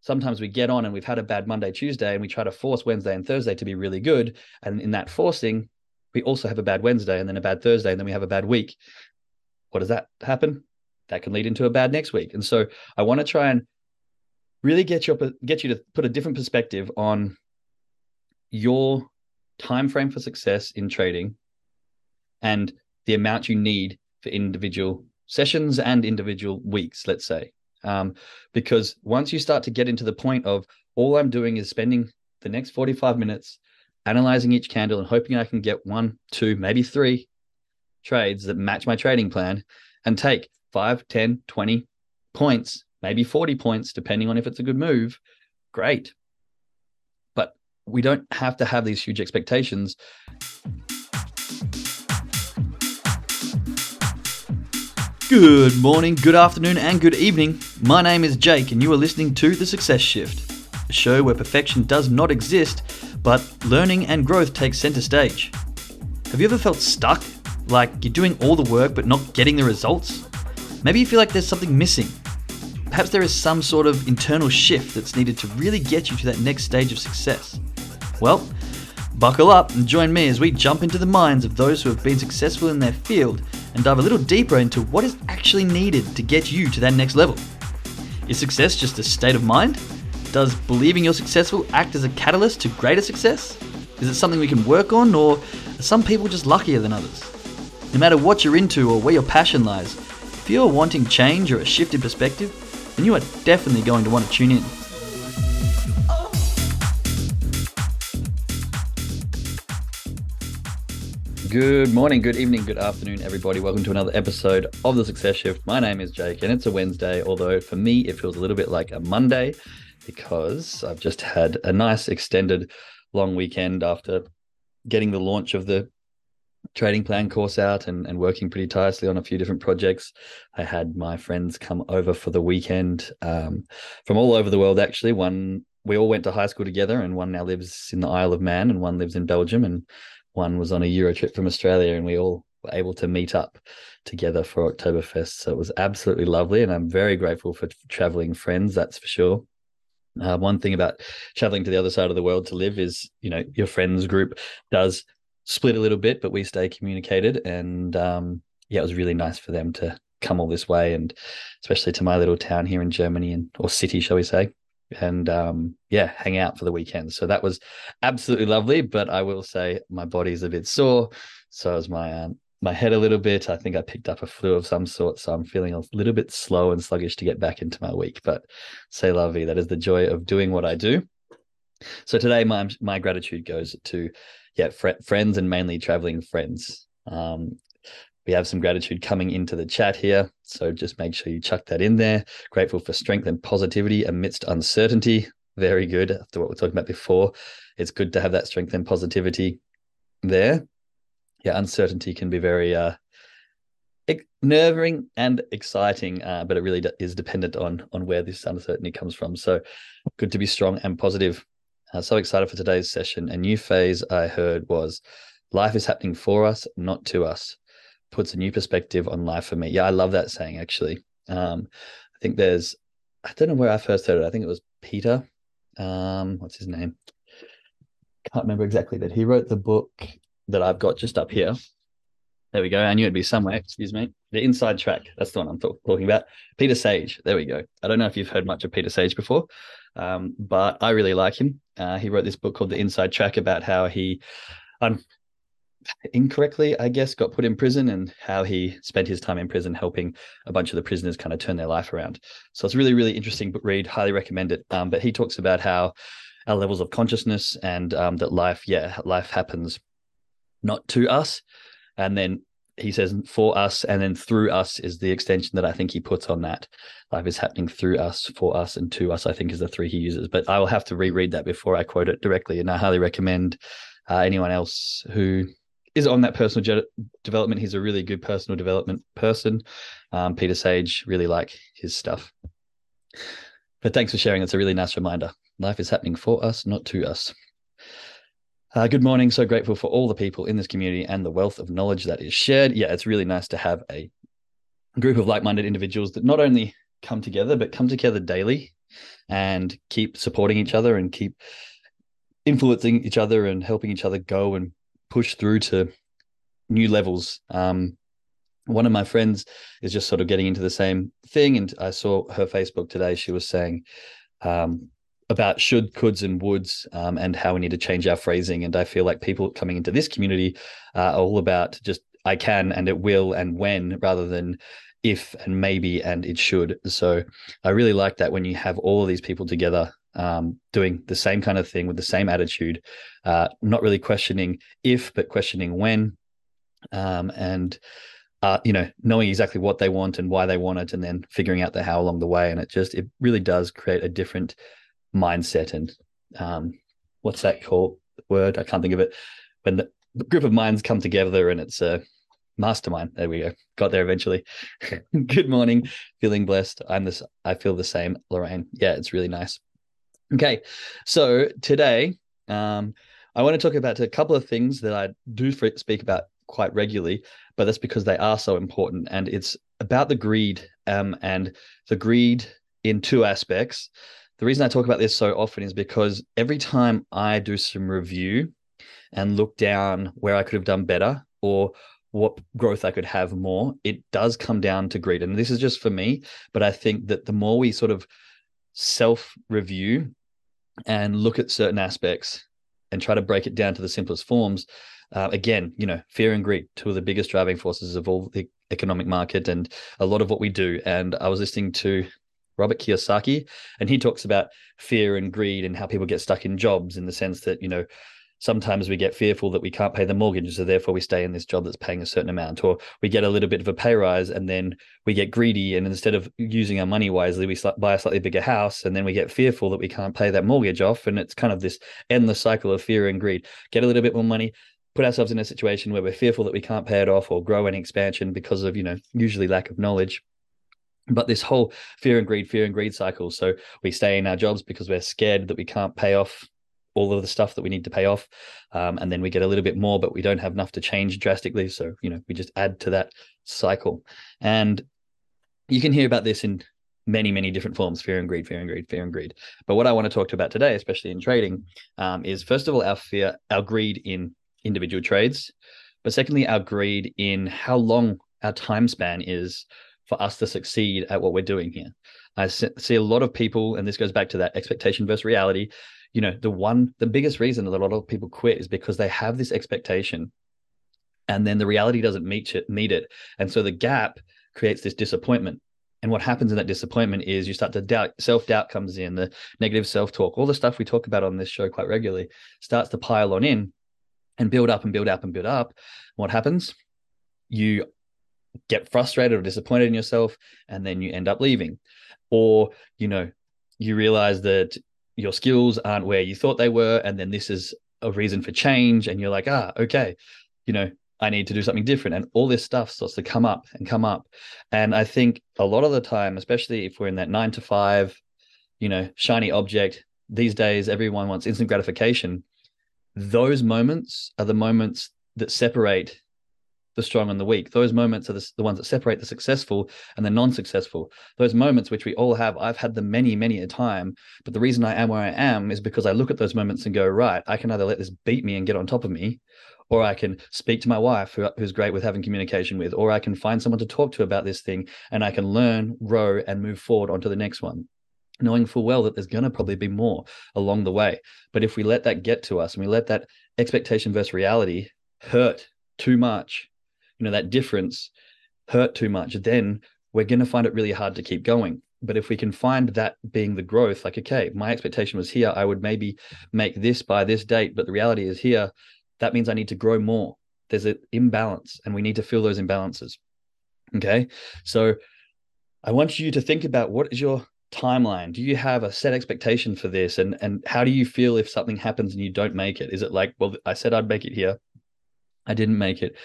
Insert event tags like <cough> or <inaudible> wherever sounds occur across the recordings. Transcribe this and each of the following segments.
sometimes we get on and we've had a bad Monday, Tuesday, and we try to force Wednesday and Thursday to be really good. And in that forcing, we also have a bad Wednesday and then a bad Thursday, and then we have a bad week. What does that happen? That can lead into a bad next week. And so I want to try and really get you get you to put a different perspective on your time frame for success in trading and the amount you need for individual sessions and individual weeks, let's say. Um, because once you start to get into the point of all I'm doing is spending the next 45 minutes analyzing each candle and hoping I can get one, two, maybe three trades that match my trading plan and take 5, 10, 20 points, maybe 40 points, depending on if it's a good move, great. But we don't have to have these huge expectations. Good morning, good afternoon, and good evening. My name is Jake, and you are listening to The Success Shift, a show where perfection does not exist, but learning and growth take center stage. Have you ever felt stuck? Like you're doing all the work but not getting the results? Maybe you feel like there's something missing. Perhaps there is some sort of internal shift that's needed to really get you to that next stage of success. Well, buckle up and join me as we jump into the minds of those who have been successful in their field and dive a little deeper into what is actually needed to get you to that next level. Is success just a state of mind? Does believing you're successful act as a catalyst to greater success? Is it something we can work on, or are some people just luckier than others? No matter what you're into or where your passion lies, if you're wanting change or a shift in perspective, then you are definitely going to want to tune in. Good morning, good evening, good afternoon, everybody. Welcome to another episode of The Success Shift. My name is Jake, and it's a Wednesday, although for me, it feels a little bit like a Monday because I've just had a nice extended long weekend after getting the launch of the trading plan course out and, and working pretty tirelessly on a few different projects. I had my friends come over for the weekend um, from all over the world, actually. One, we all went to high school together, and one now lives in the Isle of Man, and one lives in Belgium. And one was on a Euro trip from Australia, and we all were able to meet up together for Oktoberfest. So it was absolutely lovely, and I'm very grateful for traveling friends. That's for sure. Uh, one thing about traveling to the other side of the world to live is, you know, your friends group does split a little bit, but we stay communicated. And um, yeah, it was really nice for them to come all this way, and especially to my little town here in Germany, and or city, shall we say, and um, yeah, hang out for the weekend. So that was absolutely lovely. But I will say my body's a bit sore. So is my um, my head a little bit. I think I picked up a flu of some sort. So I'm feeling a little bit slow and sluggish to get back into my week. But say vie, that is the joy of doing what I do. So today my my gratitude goes to yeah fr- friends and mainly traveling friends. Um, we have some gratitude coming into the chat here. So just make sure you chuck that in there. Grateful for strength and positivity amidst uncertainty. Very good. After what we are talking about before, it's good to have that strength and positivity there. Yeah, uncertainty can be very uh, nerving and exciting, uh, but it really is dependent on on where this uncertainty comes from. So good to be strong and positive. Uh, so excited for today's session. A new phase I heard was life is happening for us, not to us puts a new perspective on life for me. Yeah, I love that saying actually. Um, I think there's, I don't know where I first heard it. I think it was Peter. Um, what's his name? Can't remember exactly, but he wrote the book that I've got just up here. There we go. I knew it'd be somewhere. Excuse me. The Inside Track. That's the one I'm talking about. Peter Sage. There we go. I don't know if you've heard much of Peter Sage before, um, but I really like him. Uh, he wrote this book called The Inside Track about how he, incorrectly, I guess, got put in prison and how he spent his time in prison helping a bunch of the prisoners kind of turn their life around. So it's really, really interesting read. Highly recommend it. Um, but he talks about how our levels of consciousness and um, that life, yeah, life happens not to us. And then he says for us and then through us is the extension that I think he puts on that. Life is happening through us, for us, and to us, I think is the three he uses. But I will have to reread that before I quote it directly. And I highly recommend uh, anyone else who is on that personal ge- development. He's a really good personal development person. Um, Peter Sage, really like his stuff. But thanks for sharing. It's a really nice reminder. Life is happening for us, not to us. Uh, good morning. So grateful for all the people in this community and the wealth of knowledge that is shared. Yeah, it's really nice to have a group of like minded individuals that not only come together, but come together daily and keep supporting each other and keep influencing each other and helping each other go and push through to new levels. Um, one of my friends is just sort of getting into the same thing, and I saw her Facebook today. She was saying um, about should, coulds, and woulds, um, and how we need to change our phrasing. And I feel like people coming into this community are all about just I can and it will and when rather than if and maybe and it should. So I really like that when you have all of these people together um, doing the same kind of thing with the same attitude, uh, not really questioning if, but questioning when, um, and uh, you know, knowing exactly what they want and why they want it, and then figuring out the how along the way. And it just it really does create a different mindset and um, what's that called word? I can't think of it. When the, the group of minds come together and it's a mastermind. There we go. Got there eventually. <laughs> Good morning. Feeling blessed. I'm this. I feel the same, Lorraine. Yeah, it's really nice. Okay, so today um, I want to talk about a couple of things that I do speak about quite regularly, but that's because they are so important, and it's about the greed um, and the greed in two aspects. The reason I talk about this so often is because every time I do some review and look down where I could have done better or what growth I could have more, it does come down to greed. And this is just for me, but I think that the more we sort of self review and look at certain aspects and try to break it down to the simplest forms, uh, again, you know, fear and greed, two of the biggest driving forces of all the economic market and a lot of what we do. And I was listening to Robert Kiyosaki, and he talks about fear and greed and how people get stuck in jobs in the sense that, you know, sometimes we get fearful that we can't pay the mortgage, so therefore we stay in this job that's paying a certain amount, or we get a little bit of a pay rise and then we get greedy, and instead of using our money wisely, we buy a slightly bigger house, and then we get fearful that we can't pay that mortgage off, and it's kind of this endless cycle of fear and greed. Get a little bit more money, put ourselves in a situation where we're fearful that we can't pay it off or grow any expansion because of you know usually lack of knowledge but this whole fear and greed fear and greed cycle so we stay in our jobs because we're scared that we can't pay off all of the stuff that we need to pay off um, and then we get a little bit more but we don't have enough to change drastically. So you know we just add to that cycle. And you can hear about this in many many different forms fear and greed fear and greed fear and greed. But what i want to talk to about today especially in trading um, is first of all our fear our greed in individual trades but secondly our greed in how long our time span is for us to succeed at what we're doing here. I see a lot of people and this goes back to that expectation versus reality you know the one the biggest reason that a lot of people quit is because they have this expectation and then the reality doesn't meet it meet it. And so the gap creates this disappointment. And what happens in that disappointment is you start to doubt self doubt comes in the negative self talk all the stuff we talk about on this show quite regularly starts to pile on in and build up and build up and build up. What happens? You get frustrated or disappointed in yourself and then you end up leaving. Or you know you realize that your skills aren't where you thought they were and then this is a reason for change and you're like ah okay you know i need to do something different and all this stuff starts to come up and come up. And i think a lot of the time especially if we're in that 9 to 5 you know shiny object these days everyone wants instant gratification. Those moments are the moments that separate the strong and the weak. Those moments are the, the ones that separate the successful and the non-successful. Those moments which we all have, I've had them many, many a time. But the reason I am where I am is because I look at those moments and go, right, I can either let this beat me and get on top of me, or I can speak to my wife, who, who's great with having communication with, or I can find someone to talk to about this thing, and I can learn, grow, and move forward onto the next one knowing full well that there's going to probably be more along the way. But if we let that get to us and we let that expectation versus reality hurt too much, you know that difference hurt too much then we're going to find it really hard to keep going. But if we can find that being the growth like okay my expectation was here i would maybe make this by this date but the reality is here that means i need to grow more. There's an imbalance and we need to fill those imbalances okay? So i want you to think about what is your timeline. Do you have a set expectation for this? And and how do you feel if something happens and you don't make it? Is it like well i said i'd make it here. I didn't make it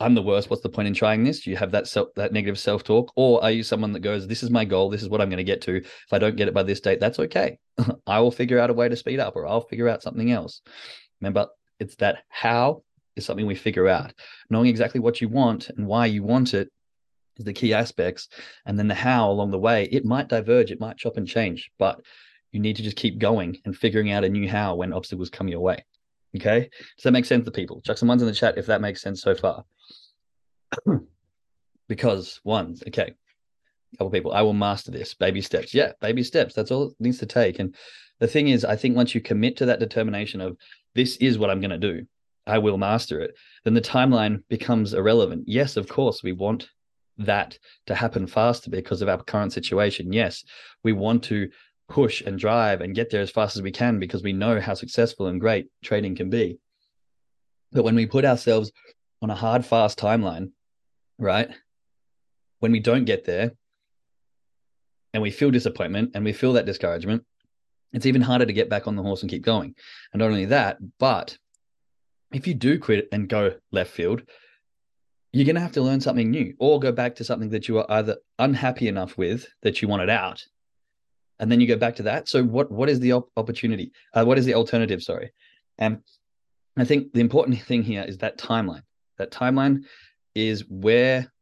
I'm the worst. What's the point in trying this? Do you have that self, that negative self talk, or are you someone that goes, "This is my goal. This is what I'm going to get to. If I don't get it by this date, that's okay. <laughs> I will figure out a way to speed up, or I'll figure out something else." Remember, it's that how is something we figure out. Knowing exactly what you want and why you want it is the key aspects. And then the how along the way, it might diverge, it might chop and change, but you need to just keep going and figuring out a new how when obstacles come your way. Okay. Does that make sense to people? Chuck some ones in the chat if that makes sense so far. <clears throat> because ones, okay. A couple people, I will master this. Baby steps. Yeah, baby steps. That's all it needs to take. And the thing is, I think once you commit to that determination of this is what I'm going to do, I will master it, then the timeline becomes irrelevant. Yes, of course, we want that to happen faster because of our current situation. Yes, we want to push and drive and get there as fast as we can because we know how successful and great trading can be. But when we put ourselves on a hard, fast timeline, right? When we don't get there and we feel disappointment and we feel that discouragement, it's even harder to get back on the horse and keep going. And not only that, but if you do quit and go left field, you're going to have to learn something new or go back to something that you are either unhappy enough with that you wanted out and then you go back to that so what what is the op- opportunity uh, what is the alternative sorry and i think the important thing here is that timeline that timeline is where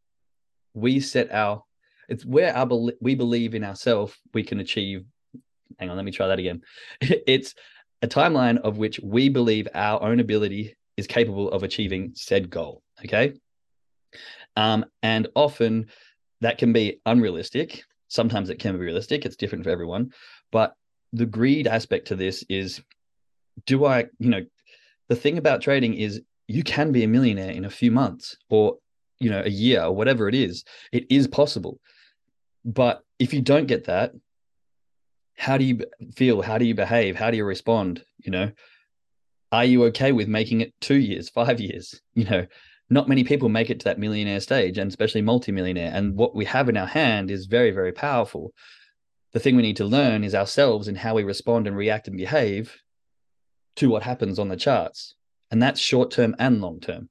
we set our it's where our we believe in ourselves we can achieve hang on let me try that again <laughs> it's a timeline of which we believe our own ability is capable of achieving said goal okay um, and often that can be unrealistic. Sometimes it can be realistic. It's different for everyone. But the greed aspect to this is do I, you know, the thing about trading is you can be a millionaire in a few months or, you know, a year or whatever it is. It is possible. But if you don't get that, how do you feel? How do you behave? How do you respond? You know, are you okay with making it two years, five years? <laughs> You know, not many people make it to that millionaire stage and especially multimillionaire and what we have in our hand is very very powerful the thing we need to learn is ourselves and how we respond and react and behave to what happens on the charts and that's short term and long term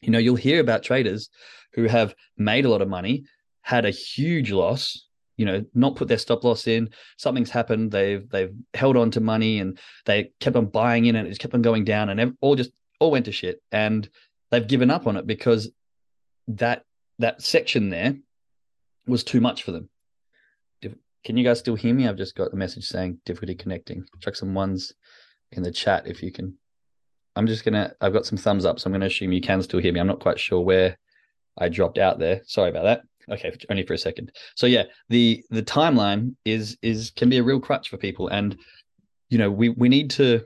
you know you'll hear about traders who have made a lot of money had a huge loss you know not put their stop loss in something's happened they've they've held on to money and they kept on buying in and it just kept on going down and all just all went to shit and they've given up on it because that that section there was too much for them. Can you guys still hear me? I've just got a message saying difficulty connecting. Check some ones in the chat if you can. I'm just gonna. I've got some thumbs up, so I'm gonna assume you can still hear me. I'm not quite sure where I dropped out there. Sorry about that. Okay, only for a second. So yeah, the the timeline is is can be a real crutch for people, and you know we we need to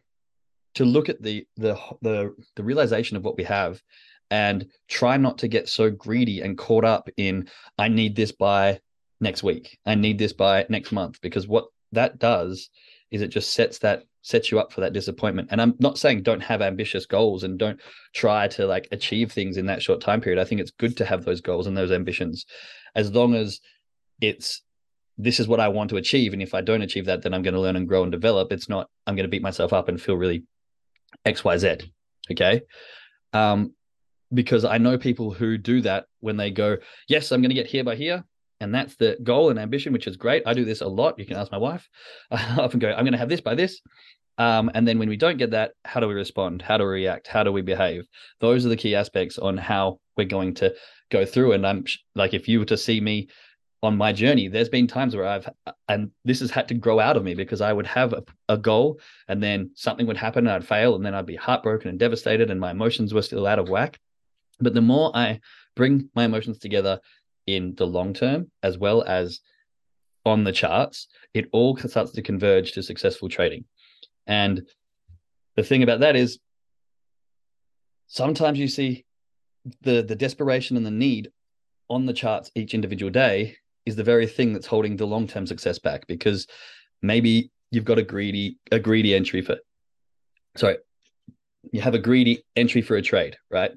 to look at the the the the realization of what we have and try not to get so greedy and caught up in I need this by next week. I need this by next month because what that does is it just sets that sets you up for that disappointment. And I'm not saying don't have ambitious goals and don't try to like achieve things in that short time period. I think it's good to have those goals and those ambitions as long as it's this is what I want to achieve and if I don't achieve that then I'm going to learn and grow and develop. It's not I'm going to beat myself up and feel really XYZ. Okay. Um, because I know people who do that when they go, Yes, I'm going to get here by here. And that's the goal and ambition, which is great. I do this a lot. You can ask my wife. <laughs> I often go, I'm going to have this by this. Um, and then when we don't get that, how do we respond? How do we react? How do we behave? Those are the key aspects on how we're going to go through. And I'm like, if you were to see me on my journey, there's been times where I've, and this has had to grow out of me because I would have a, a, goal and then something would happen and I'd fail and then I'd be heartbroken and devastated and my emotions were still out of whack. But the more I bring my emotions together in the long term as well as on the charts, it all starts to converge to successful trading. And the thing about that is sometimes you see the the desperation and the need on the charts each individual day is the very thing that's holding the long-term success back because maybe you've got a greedy a greedy entry for sorry you have a greedy entry for a trade right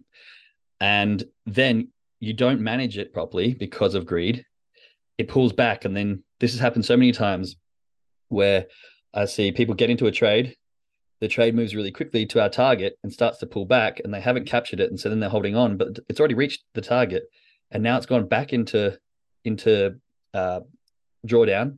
and then you don't manage it properly because of greed it pulls back and then this has happened so many times where i see people get into a trade the trade moves really quickly to our target and starts to pull back and they haven't captured it and so then they're holding on but it's already reached the target and now it's gone back into into uh, drawdown,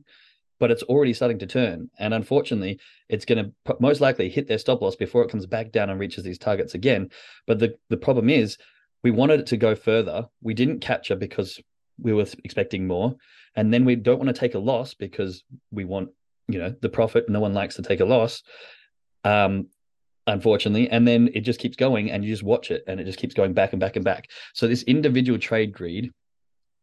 but it's already starting to turn. And unfortunately, it's going to most likely hit their stop loss before it comes back down and reaches these targets again. But the the problem is, we wanted it to go further. We didn't capture because we were expecting more. And then we don't want to take a loss because we want, you know, the profit. No one likes to take a loss. Um, unfortunately. And then it just keeps going and you just watch it and it just keeps going back and back and back. So this individual trade greed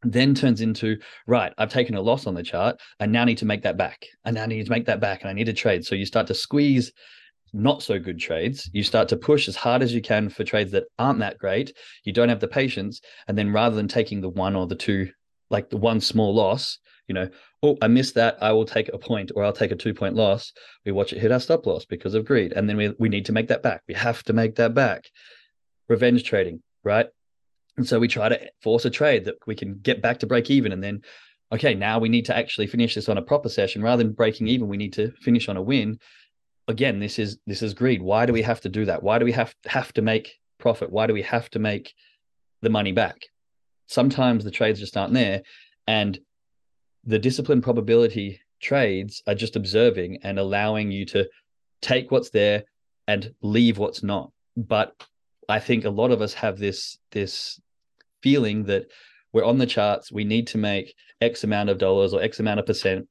then turns into right i've taken a loss on the chart i now need to make that back i now need to make that back and i need to trade so you start to squeeze not so good trades. You start to push as hard as you can for trades that aren't that great. You don't have the patience. And then rather than taking the one or the two like the one small loss you know oh i missed that. I will take a point or i'll take a two point loss. We watch it hit our stop loss because of greed. And then we, we need to make that back. We have to make that back. Revenge trading right? And so we try to force a trade that we can get back to break even and then okay now we need to actually finish this on a proper session. Rather than breaking even we need to finish on a win again this is this is greed. Why do we have to do that? Why do we have have to make profit? Why do we have to make the money back? Sometimes the trades just aren't there and the discipline probability trades are just observing and allowing you to take what's there and leave what's not. But i think a lot of us have this this feeling that we're on the charts we need to make x amount of dollars or x amount of percent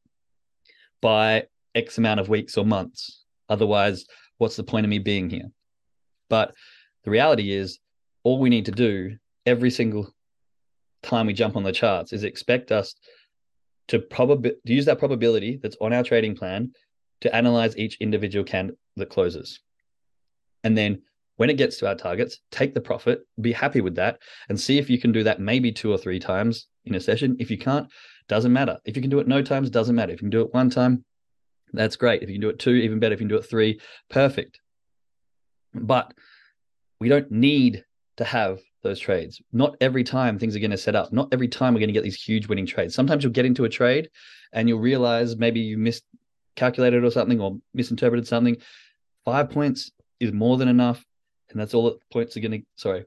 by x amount of weeks or months otherwise what's the point of me being here but the reality is all we need to do every single time we jump on the charts is expect us to probably to use that probability that's on our trading plan to analyze each individual can that closes. And then when it gets to our targets, take the profit, be happy with that, and see if you can do that maybe two or three times in a session. If you can't, doesn't matter. If you can do it no times, doesn't matter. If you can do it one time, that's great. If you can do it two, even better. If you can do it three, perfect. But we don't need to have those trades. Not every time things are going to set up. Not every time we're going to get these huge winning trades. Sometimes you'll get into a trade and you'll realize maybe you miscalculated or something or misinterpreted something. Five points is more than enough. And that's all the points are going to, sorry,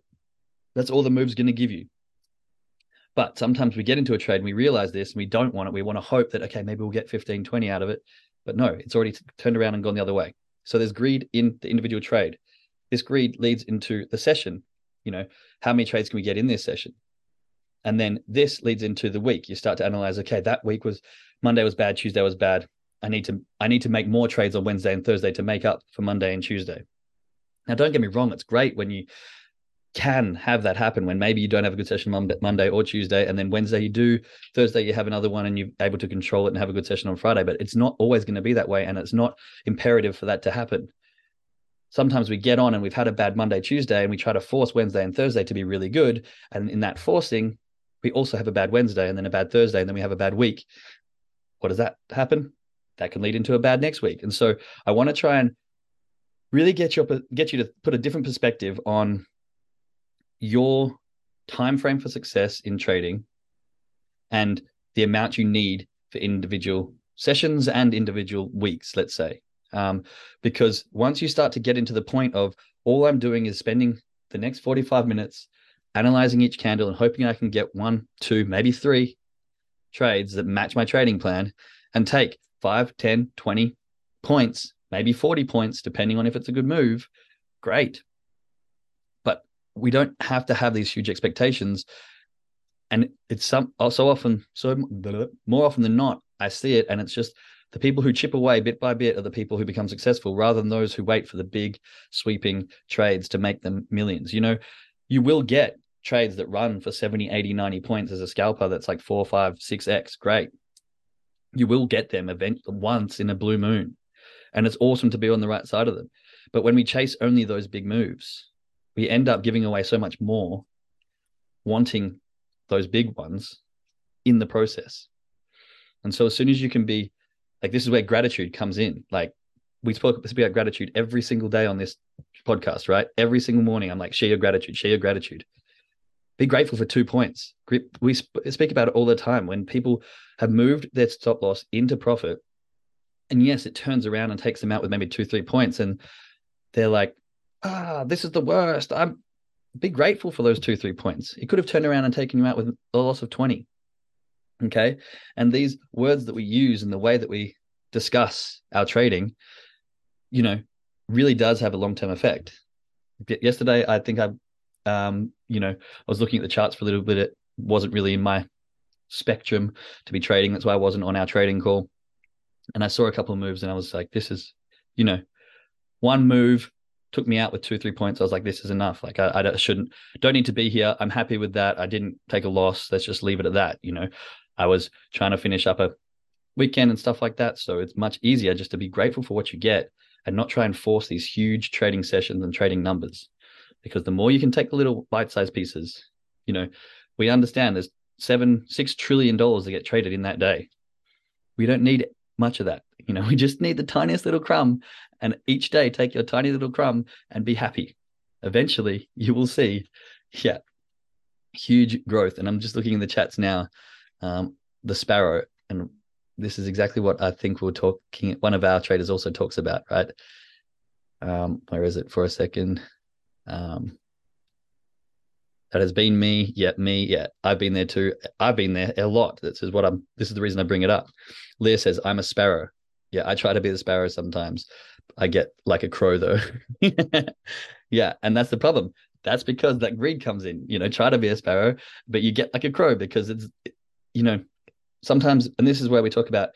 that's all the moves going to give you. But sometimes we get into a trade and we realize this and we don't want it. We want to hope that, okay, maybe we'll get 15, 20 out of it. But no, it's already turned around and gone the other way. So there's greed in the individual trade. This greed leads into the session you know how many trades can we get in this session and then this leads into the week you start to analyze okay that week was monday was bad tuesday was bad i need to i need to make more trades on wednesday and thursday to make up for monday and tuesday now don't get me wrong it's great when you can have that happen when maybe you don't have a good session monday or tuesday and then wednesday you do thursday you have another one and you're able to control it and have a good session on friday but it's not always going to be that way and it's not imperative for that to happen sometimes we get on and we've had a bad Monday, Tuesday, and we try to force Wednesday and Thursday to be really good. And in that forcing, we also have a bad Wednesday and then a bad Thursday, and then we have a bad week. What does that happen? That can lead into a bad next week. And so I want to try and really get you up, get you to put a different perspective on your time frame for success in trading and the amount you need for individual sessions and individual weeks, let's say. Um, because once you start to get into the point of all I'm doing is spending the next 45 minutes analyzing each candle and hoping I can get one, two, maybe three trades that match my trading plan and take 5, 10, 20 points, maybe 40 points, depending on if it's a good move, great. We don't have to have these huge expectations. And it's some oh, so often, so more often than not, I see it, and it's just the people who chip away bit by bit are the people who become successful rather than those who wait for the big sweeping trades to make them millions. You know, you will get trades that run for 70, 80, 90 points as a scalper that's like four, five, six X. Great. You will get them event once in a blue moon. And it's awesome to be on the right side of them. But when we chase only those big moves, we end up giving away so much more, wanting those big ones in the process. And so as soon as you can be like this is where gratitude comes in. Like we spoke about gratitude every single day on this podcast, right? Every single morning, I'm like, share your gratitude, share your gratitude. Be grateful for two points. We speak about it all the time when people have moved their stop loss into profit. And yes, it turns around and takes them out with maybe two, three points. And they're like, ah, this is the worst. I'm be grateful for those two, three points. It could have turned around and taken you out with a loss of 20. Okay. And these words that we use and the way that we discuss our trading, you know, really does have a long term effect. Yesterday, I think I, um, you know, I was looking at the charts for a little bit. It wasn't really in my spectrum to be trading. That's why I wasn't on our trading call. And I saw a couple of moves and I was like, this is, you know, one move took me out with two, three points. I was like, this is enough. Like, I, I shouldn't, don't need to be here. I'm happy with that. I didn't take a loss. Let's just leave it at that. You know, I was trying to finish up a weekend and stuff like that. So it's much easier just to be grateful for what you get and not try and force these huge trading sessions and trading numbers. Because the more you can take the little bite sized pieces, you know, we understand there's seven, six trillion dollars to get traded in that day. We don't need much of that. You know, <laughs> we just need the tiniest little crumb. And each day, take your tiny little crumb and be happy. Eventually, you will see, yeah, huge growth. And I'm just looking in the chats now. Um, the sparrow, and this is exactly what I think we're talking. One of our traders also talks about, right? Um, where is it for a second? Um, that has been me. Yeah, me. Yeah, I've been there too. I've been there a lot. This is what I'm. This is the reason I bring it up. Leah says I'm a sparrow. Yeah, I try to be the sparrow sometimes. I get like a crow though. <laughs> yeah, and that's the problem. That's because that greed comes in. You know, try to be a sparrow, but you get like a crow because it's, you know, sometimes. And this is where we talk about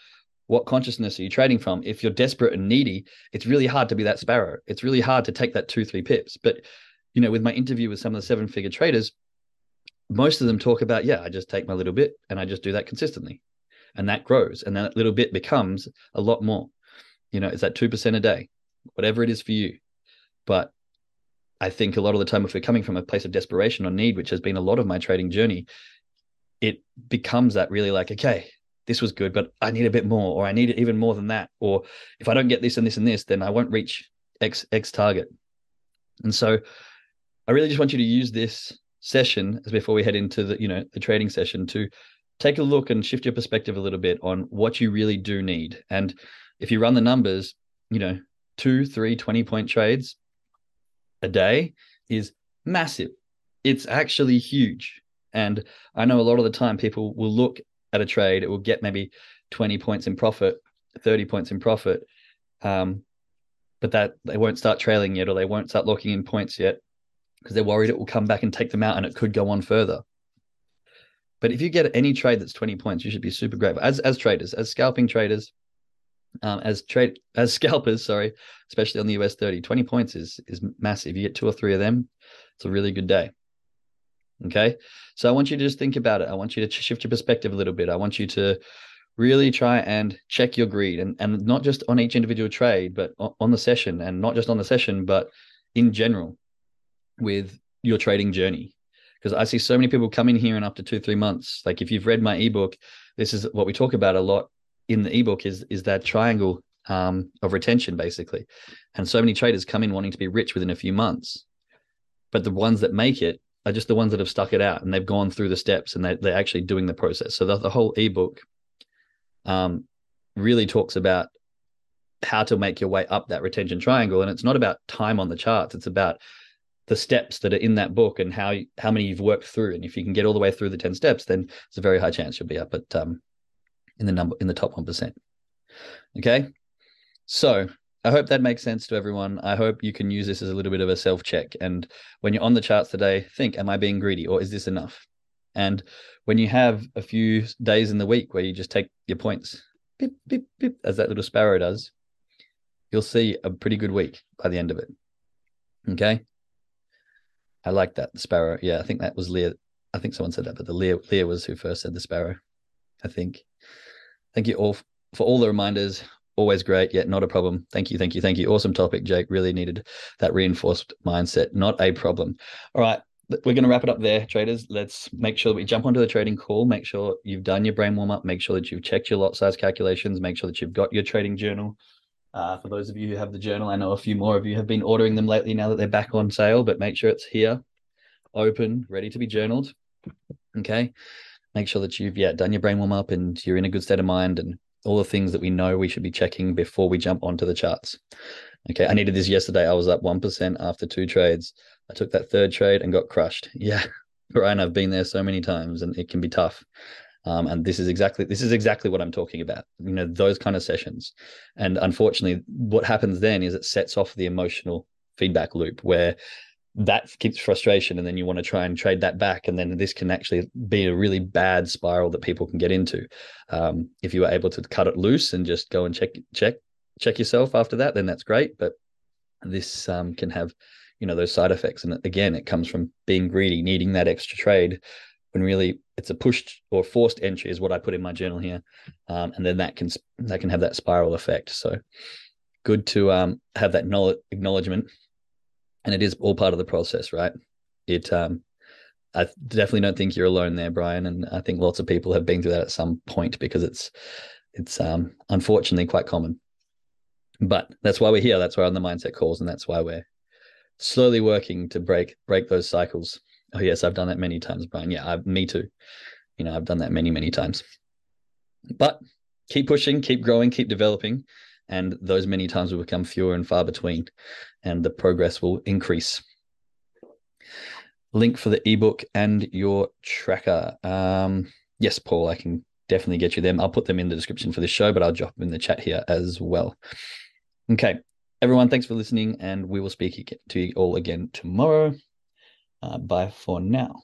what consciousness are you trading from. If you're desperate and needy, it's really hard to be that sparrow. It's really hard to take that two, three pips. But you know, with my interview with some of the seven figure traders, most of them talk about, yeah, I just take my little bit and I just do that consistently. And that grows. And that little bit becomes a lot more. You know, it's that 2% a day, whatever it is for you. But I think a lot of the time, if we're coming from a place of desperation or need, which has been a lot of my trading journey, it becomes that really like, okay, this was good, but I need a bit more, or I need it even more than that. Or if I don't get this and this and this, then I won't reach X X target. And so I really just want you to use this session as before we head into the you know the trading session to take a look and shift your perspective a little bit on what you really do need. And if you run the numbers, you know, two, three, 20 point trades a day is massive. It's actually huge. And I know a lot of the time people will look at a trade, it will get maybe 20 points in profit, 30 points in profit. Um, but that they won't start trailing yet, or they won't start locking in points yet because they're worried it will come back and take them out and it could go on further. But if you get any trade that's 20 points, you should be super grateful. As as traders, as scalping traders, um, as trade as scalpers, sorry, especially on the US 30, 20 points is is massive. You get two or three of them, it's a really good day. Okay. So I want you to just think about it. I want you to shift your perspective a little bit. I want you to really try and check your greed and, and not just on each individual trade, but on the session and not just on the session, but in general with your trading journey because I see so many people come in here and after two, three months, like if you've read my ebook, this is what we talk about a lot in the ebook is is that triangle um, of retention basically. And so many traders come in wanting to be rich within a few months, but the ones that make it are just the ones that have stuck it out and they've gone through the steps and they, they're actually doing the process. So the, the whole ebook um, really talks about how to make your way up that retention triangle. And it's not about time on the charts. It's about the steps that are in that book and how how many you've worked through. And if you can get all the way through the 10 steps, then it's a very high chance you'll be up at um in the number in the top 1%. Okay? So, I hope that makes sense to everyone. I hope you can use this as a little bit of a self check. And when you're on the charts today, think, am I being greedy or is this enough? And when you have a few days in the week where you just take your points, beep, beep, beep, as that little sparrow does, you'll see a pretty good week by the end of it. Okay. I like that. The sparrow. Yeah, I think that was Leah. I think someone said that, but the Leah, Leah was who first said the sparrow. I think. Thank you all for all the reminders. Always great. Yeah, not a problem. Thank you. Thank you. Thank you. Awesome topic, Jake. Really needed that reinforced mindset. Not a problem. All right. We're going to wrap it up there, traders. Let's make sure that we jump onto the trading call. Make sure you've done your brain warm up. Make sure that you've checked your lot size calculations. Make sure that you've got your trading journal. Uh, for those of you who have the journal, I know a few more of you have been ordering them lately now that they're back on sale, but make sure it's here, open, ready to be journaled. Okay. Make sure that you've yeah done your brain warm up and you're in a good state of mind and all the things that we know we should be checking before we jump onto the charts. Okay. I needed this yesterday. I was up 1% after two trades. I took that third trade and got crushed. <laughs> Yeah. Brian, I've been there so many times and it can be tough. Um, and this is exactly this is exactly what I'm talking about. You know, those kind of sessions. And unfortunately, what happens then is it sets off the emotional feedback loop where that keeps frustration and then you want to try and trade that back and then this can actually be a really bad spiral that people can get into um, if you are able to cut it loose and just go and check check check yourself after that then that's great but this um, can have you know those side effects and again it comes from being greedy needing that extra trade when really it's a pushed or forced entry is what i put in my journal here um, and then that can that can have that spiral effect so good to um, have that knowledge, acknowledgement and it is all part of the process, right? It um, I definitely don't think you're alone there, Brian, and I think lots of people have been through that at some point because it's it's um, unfortunately quite common. But that's why we're here. That's why on the mindset calls, and that's why we're slowly working to break break those cycles. Oh yes, I've done that many times, Brian. Yeah, I, me too. You know, I've done that many many times. But keep pushing, keep growing, keep developing, and those many times will become fewer and far between and the progress will increase. Link for the ebook and your tracker. Um, yes, Paul, I can definitely get you them. I'll put them in the description for this show, but I'll drop them in the chat here as well. Okay, everyone, thanks for listening, and we will speak to you all again tomorrow. Uh, bye for now.